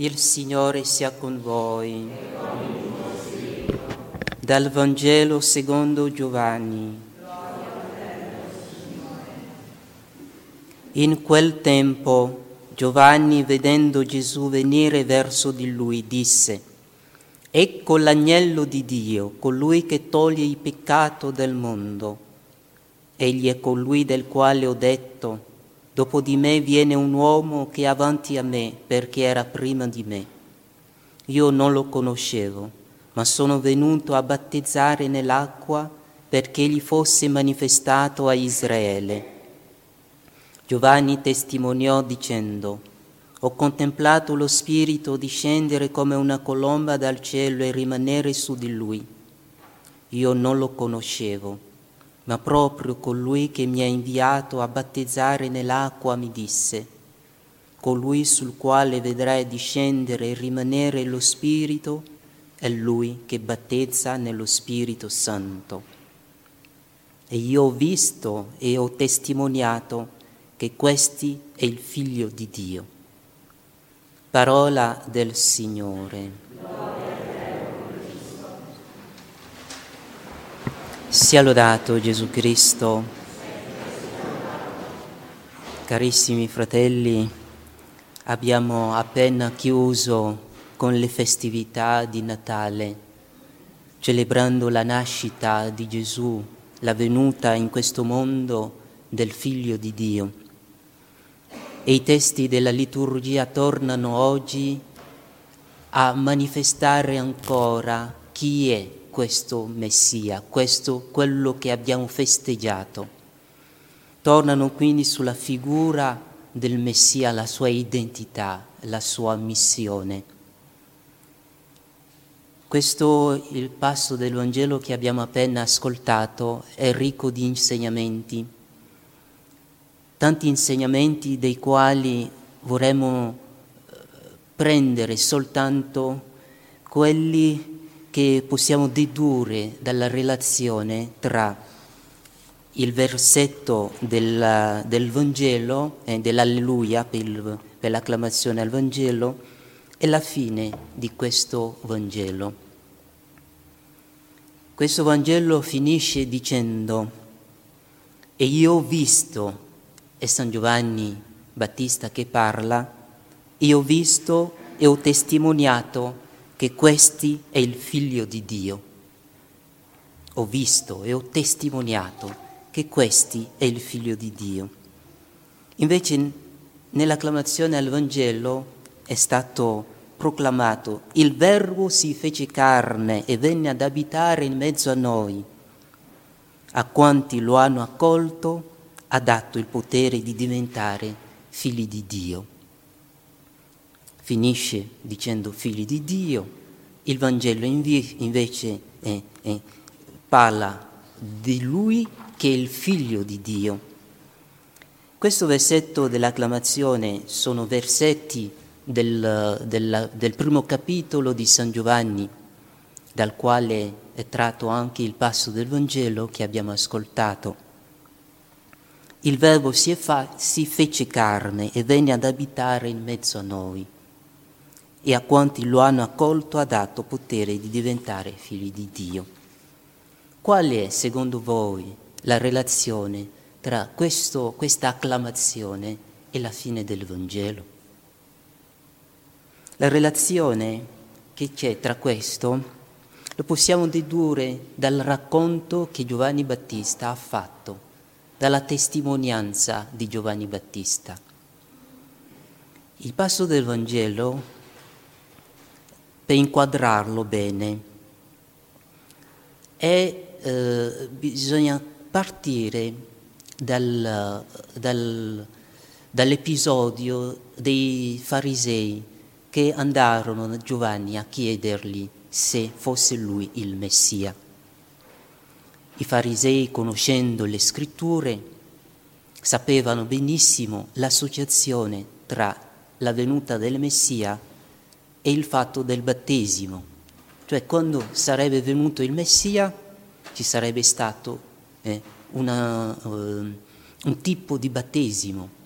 Il Signore sia con voi. Dal Vangelo secondo Giovanni. In quel tempo Giovanni, vedendo Gesù venire verso di lui, disse, Ecco l'agnello di Dio, colui che toglie il peccato del mondo. Egli è colui del quale ho detto, Dopo di me viene un uomo che è avanti a me perché era prima di me. Io non lo conoscevo, ma sono venuto a battezzare nell'acqua perché gli fosse manifestato a Israele. Giovanni testimoniò dicendo, ho contemplato lo Spirito discendere come una colomba dal cielo e rimanere su di lui. Io non lo conoscevo ma proprio colui che mi ha inviato a battezzare nell'acqua mi disse, colui sul quale vedrai discendere e rimanere lo Spirito è lui che battezza nello Spirito Santo. E io ho visto e ho testimoniato che questi è il Figlio di Dio. Parola del Signore. Sia lodato Gesù Cristo. Carissimi fratelli, abbiamo appena chiuso con le festività di Natale, celebrando la nascita di Gesù, la venuta in questo mondo del Figlio di Dio. E i testi della liturgia tornano oggi a manifestare ancora chi è questo Messia, questo quello che abbiamo festeggiato. Tornano quindi sulla figura del Messia, la sua identità, la sua missione. Questo, il passo del Vangelo che abbiamo appena ascoltato, è ricco di insegnamenti, tanti insegnamenti dei quali vorremmo eh, prendere soltanto quelli che possiamo dedurre dalla relazione tra il versetto del, del Vangelo, eh, dell'Alleluia per, per l'acclamazione al Vangelo, e la fine di questo Vangelo. Questo Vangelo finisce dicendo, e io ho visto, è San Giovanni Battista che parla, io ho visto e ho testimoniato che questi è il figlio di Dio. Ho visto e ho testimoniato che questi è il figlio di Dio. Invece nell'acclamazione al Vangelo è stato proclamato, il Verbo si fece carne e venne ad abitare in mezzo a noi. A quanti lo hanno accolto ha dato il potere di diventare figli di Dio finisce dicendo figli di Dio, il Vangelo invece è, è, parla di lui che è il figlio di Dio. Questo versetto dell'acclamazione sono versetti del, del, del primo capitolo di San Giovanni, dal quale è tratto anche il passo del Vangelo che abbiamo ascoltato. Il Verbo si, fa, si fece carne e venne ad abitare in mezzo a noi e a quanti lo hanno accolto ha dato potere di diventare figli di Dio. Qual è, secondo voi, la relazione tra questo, questa acclamazione e la fine del Vangelo? La relazione che c'è tra questo lo possiamo dedurre dal racconto che Giovanni Battista ha fatto, dalla testimonianza di Giovanni Battista. Il passo del Vangelo per inquadrarlo bene. E eh, bisogna partire dal, dal, dall'episodio dei farisei che andarono a Giovanni a chiedergli se fosse lui il Messia. I farisei, conoscendo le scritture, sapevano benissimo l'associazione tra la venuta del Messia è il fatto del battesimo, cioè quando sarebbe venuto il Messia ci sarebbe stato eh, una, uh, un tipo di battesimo.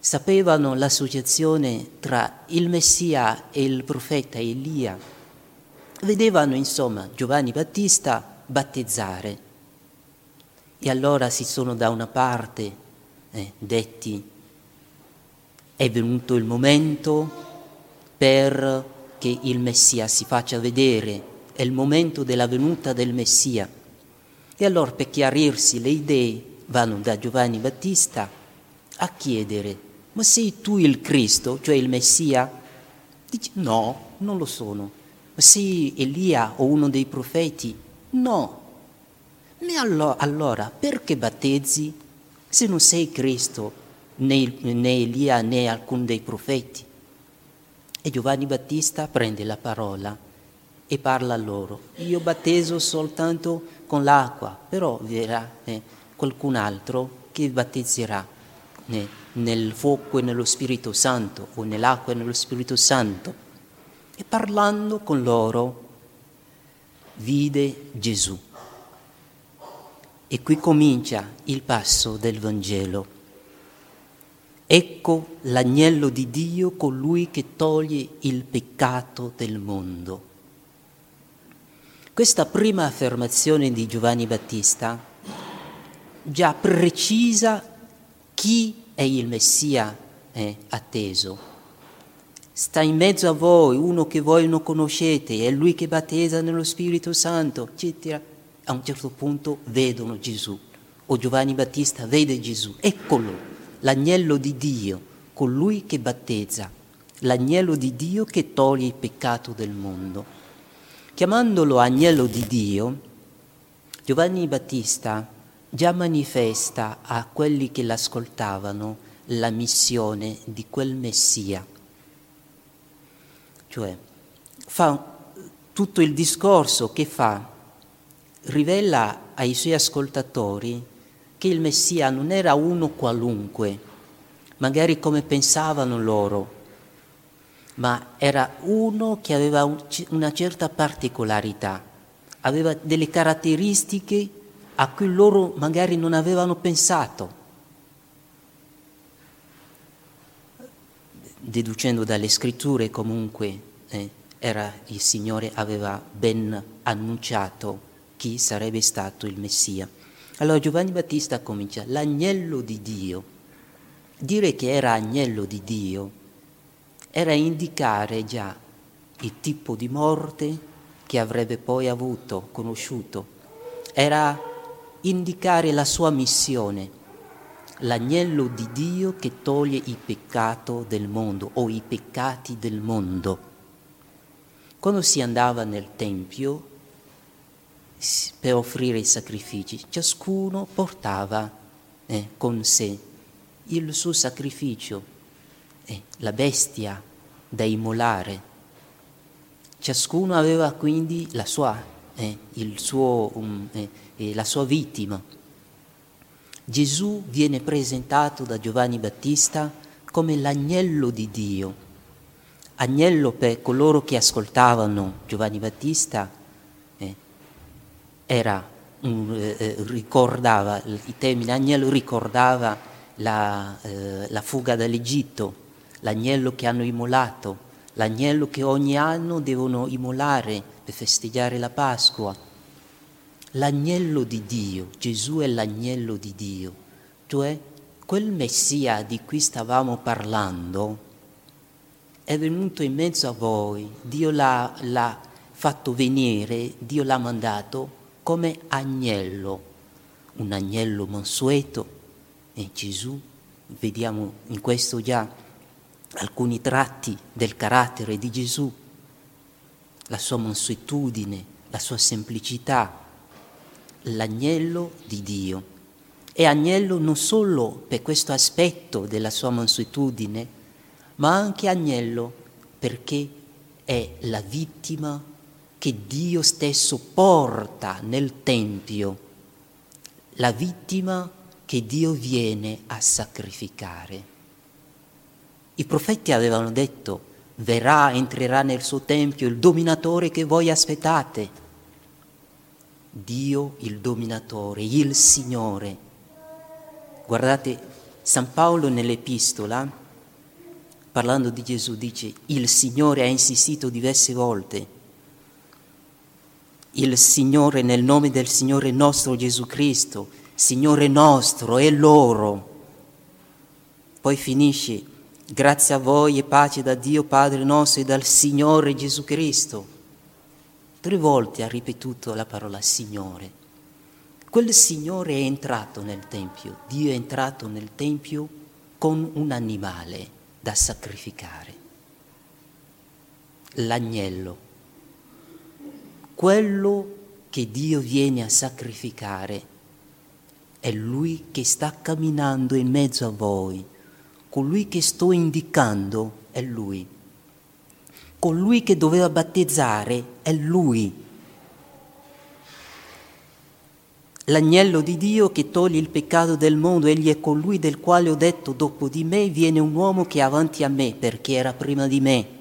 sapevano l'associazione tra il Messia e il profeta Elia, vedevano insomma Giovanni Battista battezzare. E allora si sono da una parte eh, detti è venuto il momento per che il Messia si faccia vedere, è il momento della venuta del Messia. E allora per chiarirsi le idee vanno da Giovanni Battista a chiedere, ma sei tu il Cristo, cioè il Messia? Dice, no, non lo sono. Ma sei Elia o uno dei profeti? No. Ma allora, perché battezzi se non sei Cristo? né, né Elia né alcun dei profeti. E Giovanni Battista prende la parola e parla a loro. Io battezzo soltanto con l'acqua, però verrà eh, qualcun altro che battezzerà eh, nel fuoco e nello Spirito Santo o nell'acqua e nello Spirito Santo. E parlando con loro vide Gesù. E qui comincia il passo del Vangelo. Ecco l'agnello di Dio, colui che toglie il peccato del mondo. Questa prima affermazione di Giovanni Battista già precisa chi è il Messia eh, atteso. Sta in mezzo a voi uno che voi non conoscete, è lui che battezza nello Spirito Santo, eccetera. A un certo punto vedono Gesù, o Giovanni Battista vede Gesù, eccolo l'agnello di Dio, colui che battezza, l'agnello di Dio che toglie il peccato del mondo. Chiamandolo agnello di Dio, Giovanni Battista già manifesta a quelli che l'ascoltavano la missione di quel Messia. Cioè, fa tutto il discorso che fa, rivela ai suoi ascoltatori che il Messia non era uno qualunque, magari come pensavano loro, ma era uno che aveva una certa particolarità, aveva delle caratteristiche a cui loro magari non avevano pensato. Deducendo dalle scritture comunque eh, era, il Signore aveva ben annunciato chi sarebbe stato il Messia. Allora Giovanni Battista comincia, l'agnello di Dio. Dire che era agnello di Dio era indicare già il tipo di morte che avrebbe poi avuto, conosciuto. Era indicare la sua missione, l'agnello di Dio che toglie il peccato del mondo o i peccati del mondo. Quando si andava nel Tempio per offrire i sacrifici. Ciascuno portava eh, con sé il suo sacrificio, eh, la bestia da immolare. Ciascuno aveva quindi la sua, eh, suo, um, la sua vittima. Gesù viene presentato da Giovanni Battista come l'agnello di Dio. Agnello per coloro che ascoltavano Giovanni Battista era, um, eh, ricordava, il termine agnello ricordava la, eh, la fuga dall'Egitto, l'agnello che hanno immolato, l'agnello che ogni anno devono immolare per festeggiare la Pasqua. L'agnello di Dio, Gesù è l'agnello di Dio, cioè quel Messia di cui stavamo parlando è venuto in mezzo a voi, Dio l'ha, l'ha fatto venire, Dio l'ha mandato come agnello, un agnello mansueto e Gesù, vediamo in questo già alcuni tratti del carattere di Gesù, la sua mansuetudine, la sua semplicità, l'agnello di Dio. E agnello non solo per questo aspetto della sua mansuetudine, ma anche agnello perché è la vittima che Dio stesso porta nel Tempio, la vittima che Dio viene a sacrificare. I profeti avevano detto, verrà, entrerà nel suo Tempio il dominatore che voi aspettate. Dio il dominatore, il Signore. Guardate, San Paolo nell'epistola parlando di Gesù, dice il Signore ha insistito diverse volte. Il Signore nel nome del Signore nostro Gesù Cristo, Signore nostro e loro. Poi finisce, grazie a voi e pace da Dio Padre nostro e dal Signore Gesù Cristo. Tre volte ha ripetuto la parola Signore. Quel Signore è entrato nel Tempio, Dio è entrato nel Tempio con un animale da sacrificare, l'agnello, quello che Dio viene a sacrificare. È Lui che sta camminando in mezzo a voi, colui che sto indicando è Lui, colui che doveva battezzare è Lui. L'agnello di Dio che toglie il peccato del mondo, egli è colui del quale ho detto dopo di me viene un uomo che è avanti a me perché era prima di me.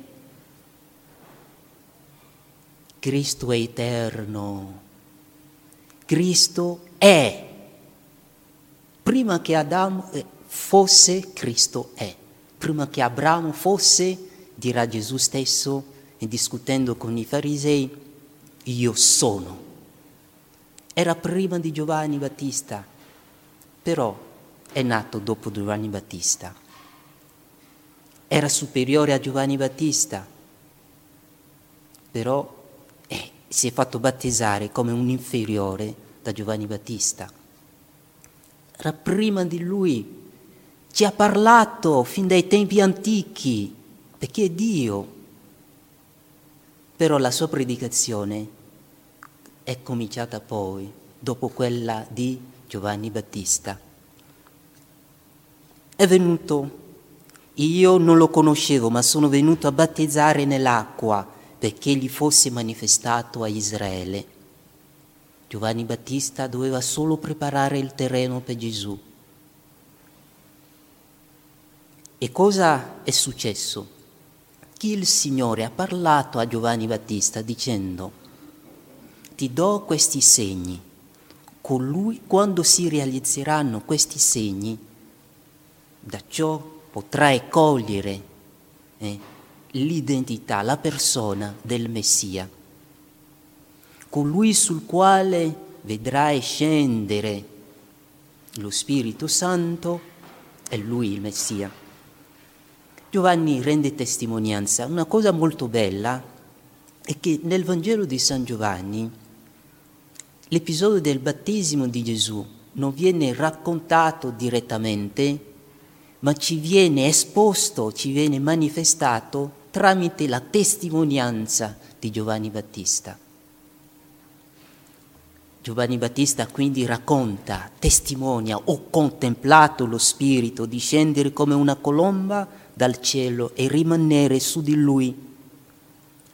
Cristo è eterno. Cristo è. Prima che Adamo eh, fosse, Cristo è. Prima che Abramo fosse, dirà Gesù stesso, discutendo con i farisei, io sono era prima di Giovanni Battista, però è nato dopo Giovanni Battista. Era superiore a Giovanni Battista, però si è fatto battezzare come un inferiore da Giovanni Battista. Era prima di lui, ci ha parlato fin dai tempi antichi, perché è Dio. Però la sua predicazione è cominciata poi, dopo quella di Giovanni Battista. È venuto, io non lo conoscevo, ma sono venuto a battezzare nell'acqua perché gli fosse manifestato a Israele. Giovanni Battista doveva solo preparare il terreno per Gesù. E cosa è successo? Che il Signore ha parlato a Giovanni Battista dicendo, ti do questi segni. Colui, quando si realizzeranno questi segni, da ciò potrai cogliere eh, l'identità, la persona del Messia. Colui sul quale vedrai scendere lo Spirito Santo è lui il Messia. Giovanni rende testimonianza. Una cosa molto bella è che nel Vangelo di San Giovanni L'episodio del battesimo di Gesù non viene raccontato direttamente, ma ci viene esposto, ci viene manifestato tramite la testimonianza di Giovanni Battista. Giovanni Battista quindi racconta, testimonia, ho contemplato lo Spirito discendere come una colomba dal cielo e rimanere su di lui.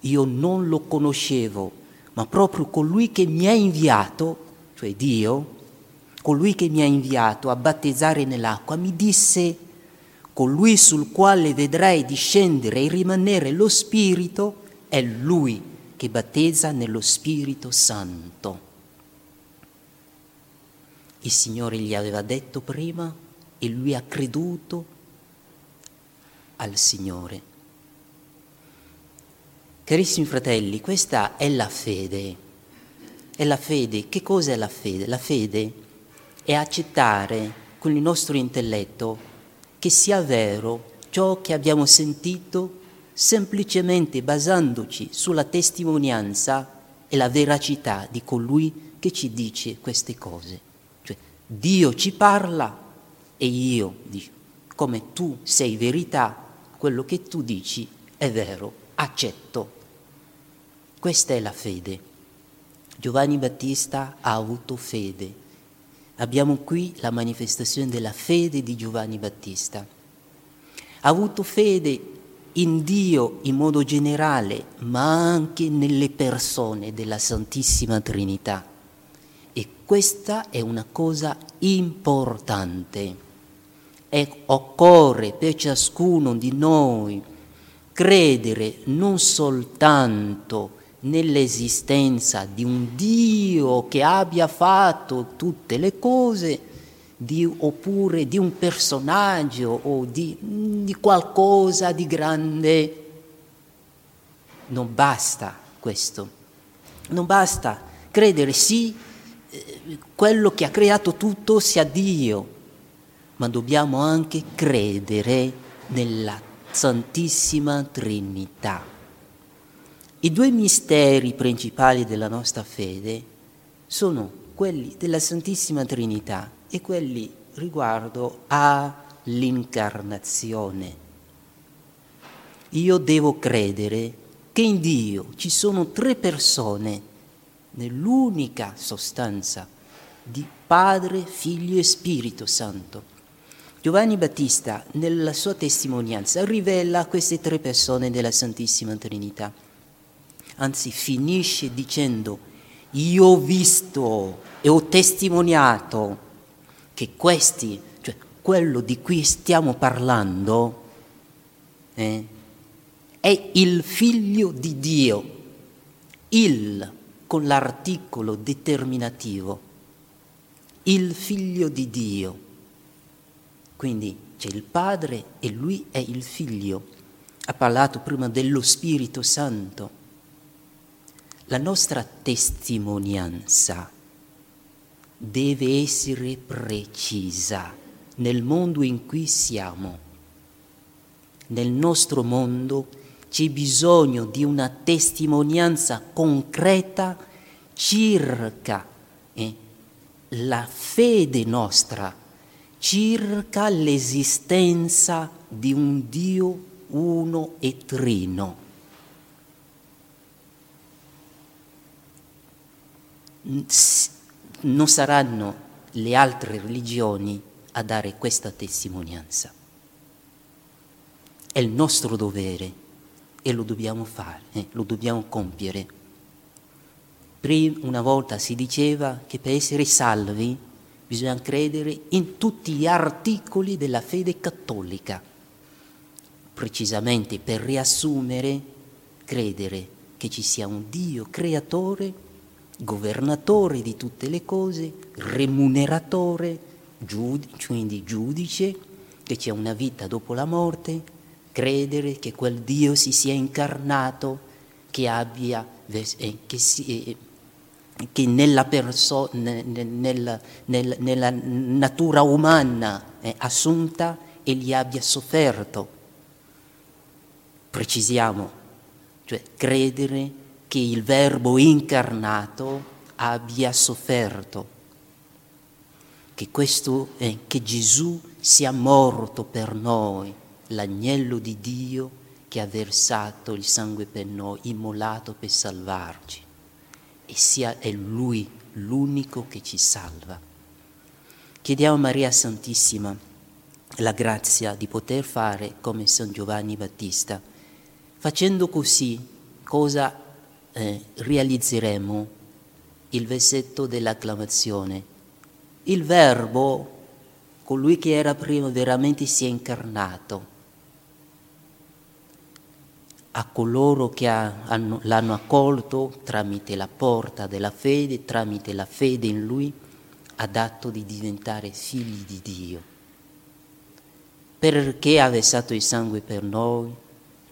Io non lo conoscevo, ma proprio colui che mi ha inviato, cioè Dio, colui che mi ha inviato a battezzare nell'acqua, mi disse, colui sul quale vedrai discendere e rimanere lo Spirito, è lui che battezza nello Spirito Santo. Il Signore gli aveva detto prima e lui ha creduto al Signore. Carissimi fratelli, questa è la fede. È la fede. Che cosa è la fede? La fede è accettare con il nostro intelletto che sia vero ciò che abbiamo sentito semplicemente basandoci sulla testimonianza e la veracità di colui che ci dice queste cose. Cioè, Dio ci parla e io dico, come tu sei verità, quello che tu dici è vero accetto. Questa è la fede. Giovanni Battista ha avuto fede. Abbiamo qui la manifestazione della fede di Giovanni Battista. Ha avuto fede in Dio in modo generale, ma anche nelle persone della Santissima Trinità. E questa è una cosa importante. E occorre per ciascuno di noi credere non soltanto nell'esistenza di un Dio che abbia fatto tutte le cose, di, oppure di un personaggio o di, di qualcosa di grande. Non basta questo, non basta credere sì, eh, quello che ha creato tutto sia Dio, ma dobbiamo anche credere nella Santissima Trinità. I due misteri principali della nostra fede sono quelli della Santissima Trinità e quelli riguardo all'incarnazione. Io devo credere che in Dio ci sono tre persone nell'unica sostanza di Padre, Figlio e Spirito Santo. Giovanni Battista, nella sua testimonianza, rivela queste tre persone della Santissima Trinità. Anzi, finisce dicendo, io ho visto e ho testimoniato che questi, cioè quello di cui stiamo parlando, eh, è il figlio di Dio, il con l'articolo determinativo, il figlio di Dio. Quindi c'è il Padre e lui è il Figlio. Ha parlato prima dello Spirito Santo. La nostra testimonianza deve essere precisa nel mondo in cui siamo. Nel nostro mondo c'è bisogno di una testimonianza concreta circa eh, la fede nostra circa l'esistenza di un Dio uno e trino. Non saranno le altre religioni a dare questa testimonianza. È il nostro dovere e lo dobbiamo fare, eh, lo dobbiamo compiere. Prima una volta si diceva che per essere salvi bisogna credere in tutti gli articoli della fede cattolica. Precisamente per riassumere, credere che ci sia un Dio creatore, governatore di tutte le cose, remuneratore, giudice, quindi giudice, che c'è una vita dopo la morte, credere che quel Dio si sia incarnato, che abbia, eh, che si, eh, che nella, perso- nel, nel, nel, nella natura umana è assunta e gli abbia sofferto. Precisiamo, cioè credere che il Verbo incarnato abbia sofferto, che, questo, eh, che Gesù sia morto per noi, l'agnello di Dio che ha versato il sangue per noi, immolato per salvarci e sia è Lui l'unico che ci salva. Chiediamo a Maria Santissima la grazia di poter fare come San Giovanni Battista. Facendo così, cosa eh, realizzeremo? Il versetto dell'acclamazione. Il Verbo, colui che era prima, veramente si è incarnato a coloro che hanno, l'hanno accolto tramite la porta della fede, tramite la fede in Lui, ha dato di diventare figli di Dio. Perché ha versato il sangue per noi?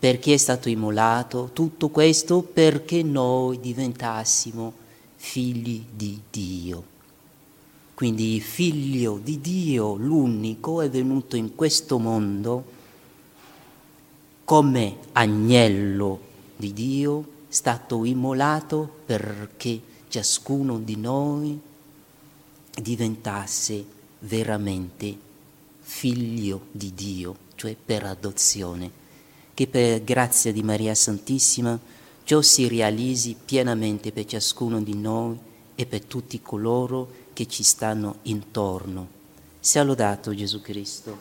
Perché è stato immolato? Tutto questo perché noi diventassimo figli di Dio. Quindi il figlio di Dio, l'unico, è venuto in questo mondo come agnello di Dio, stato immolato perché ciascuno di noi diventasse veramente figlio di Dio, cioè per adozione. Che per grazia di Maria Santissima ciò si realizzi pienamente per ciascuno di noi e per tutti coloro che ci stanno intorno. Sia lodato Gesù Cristo.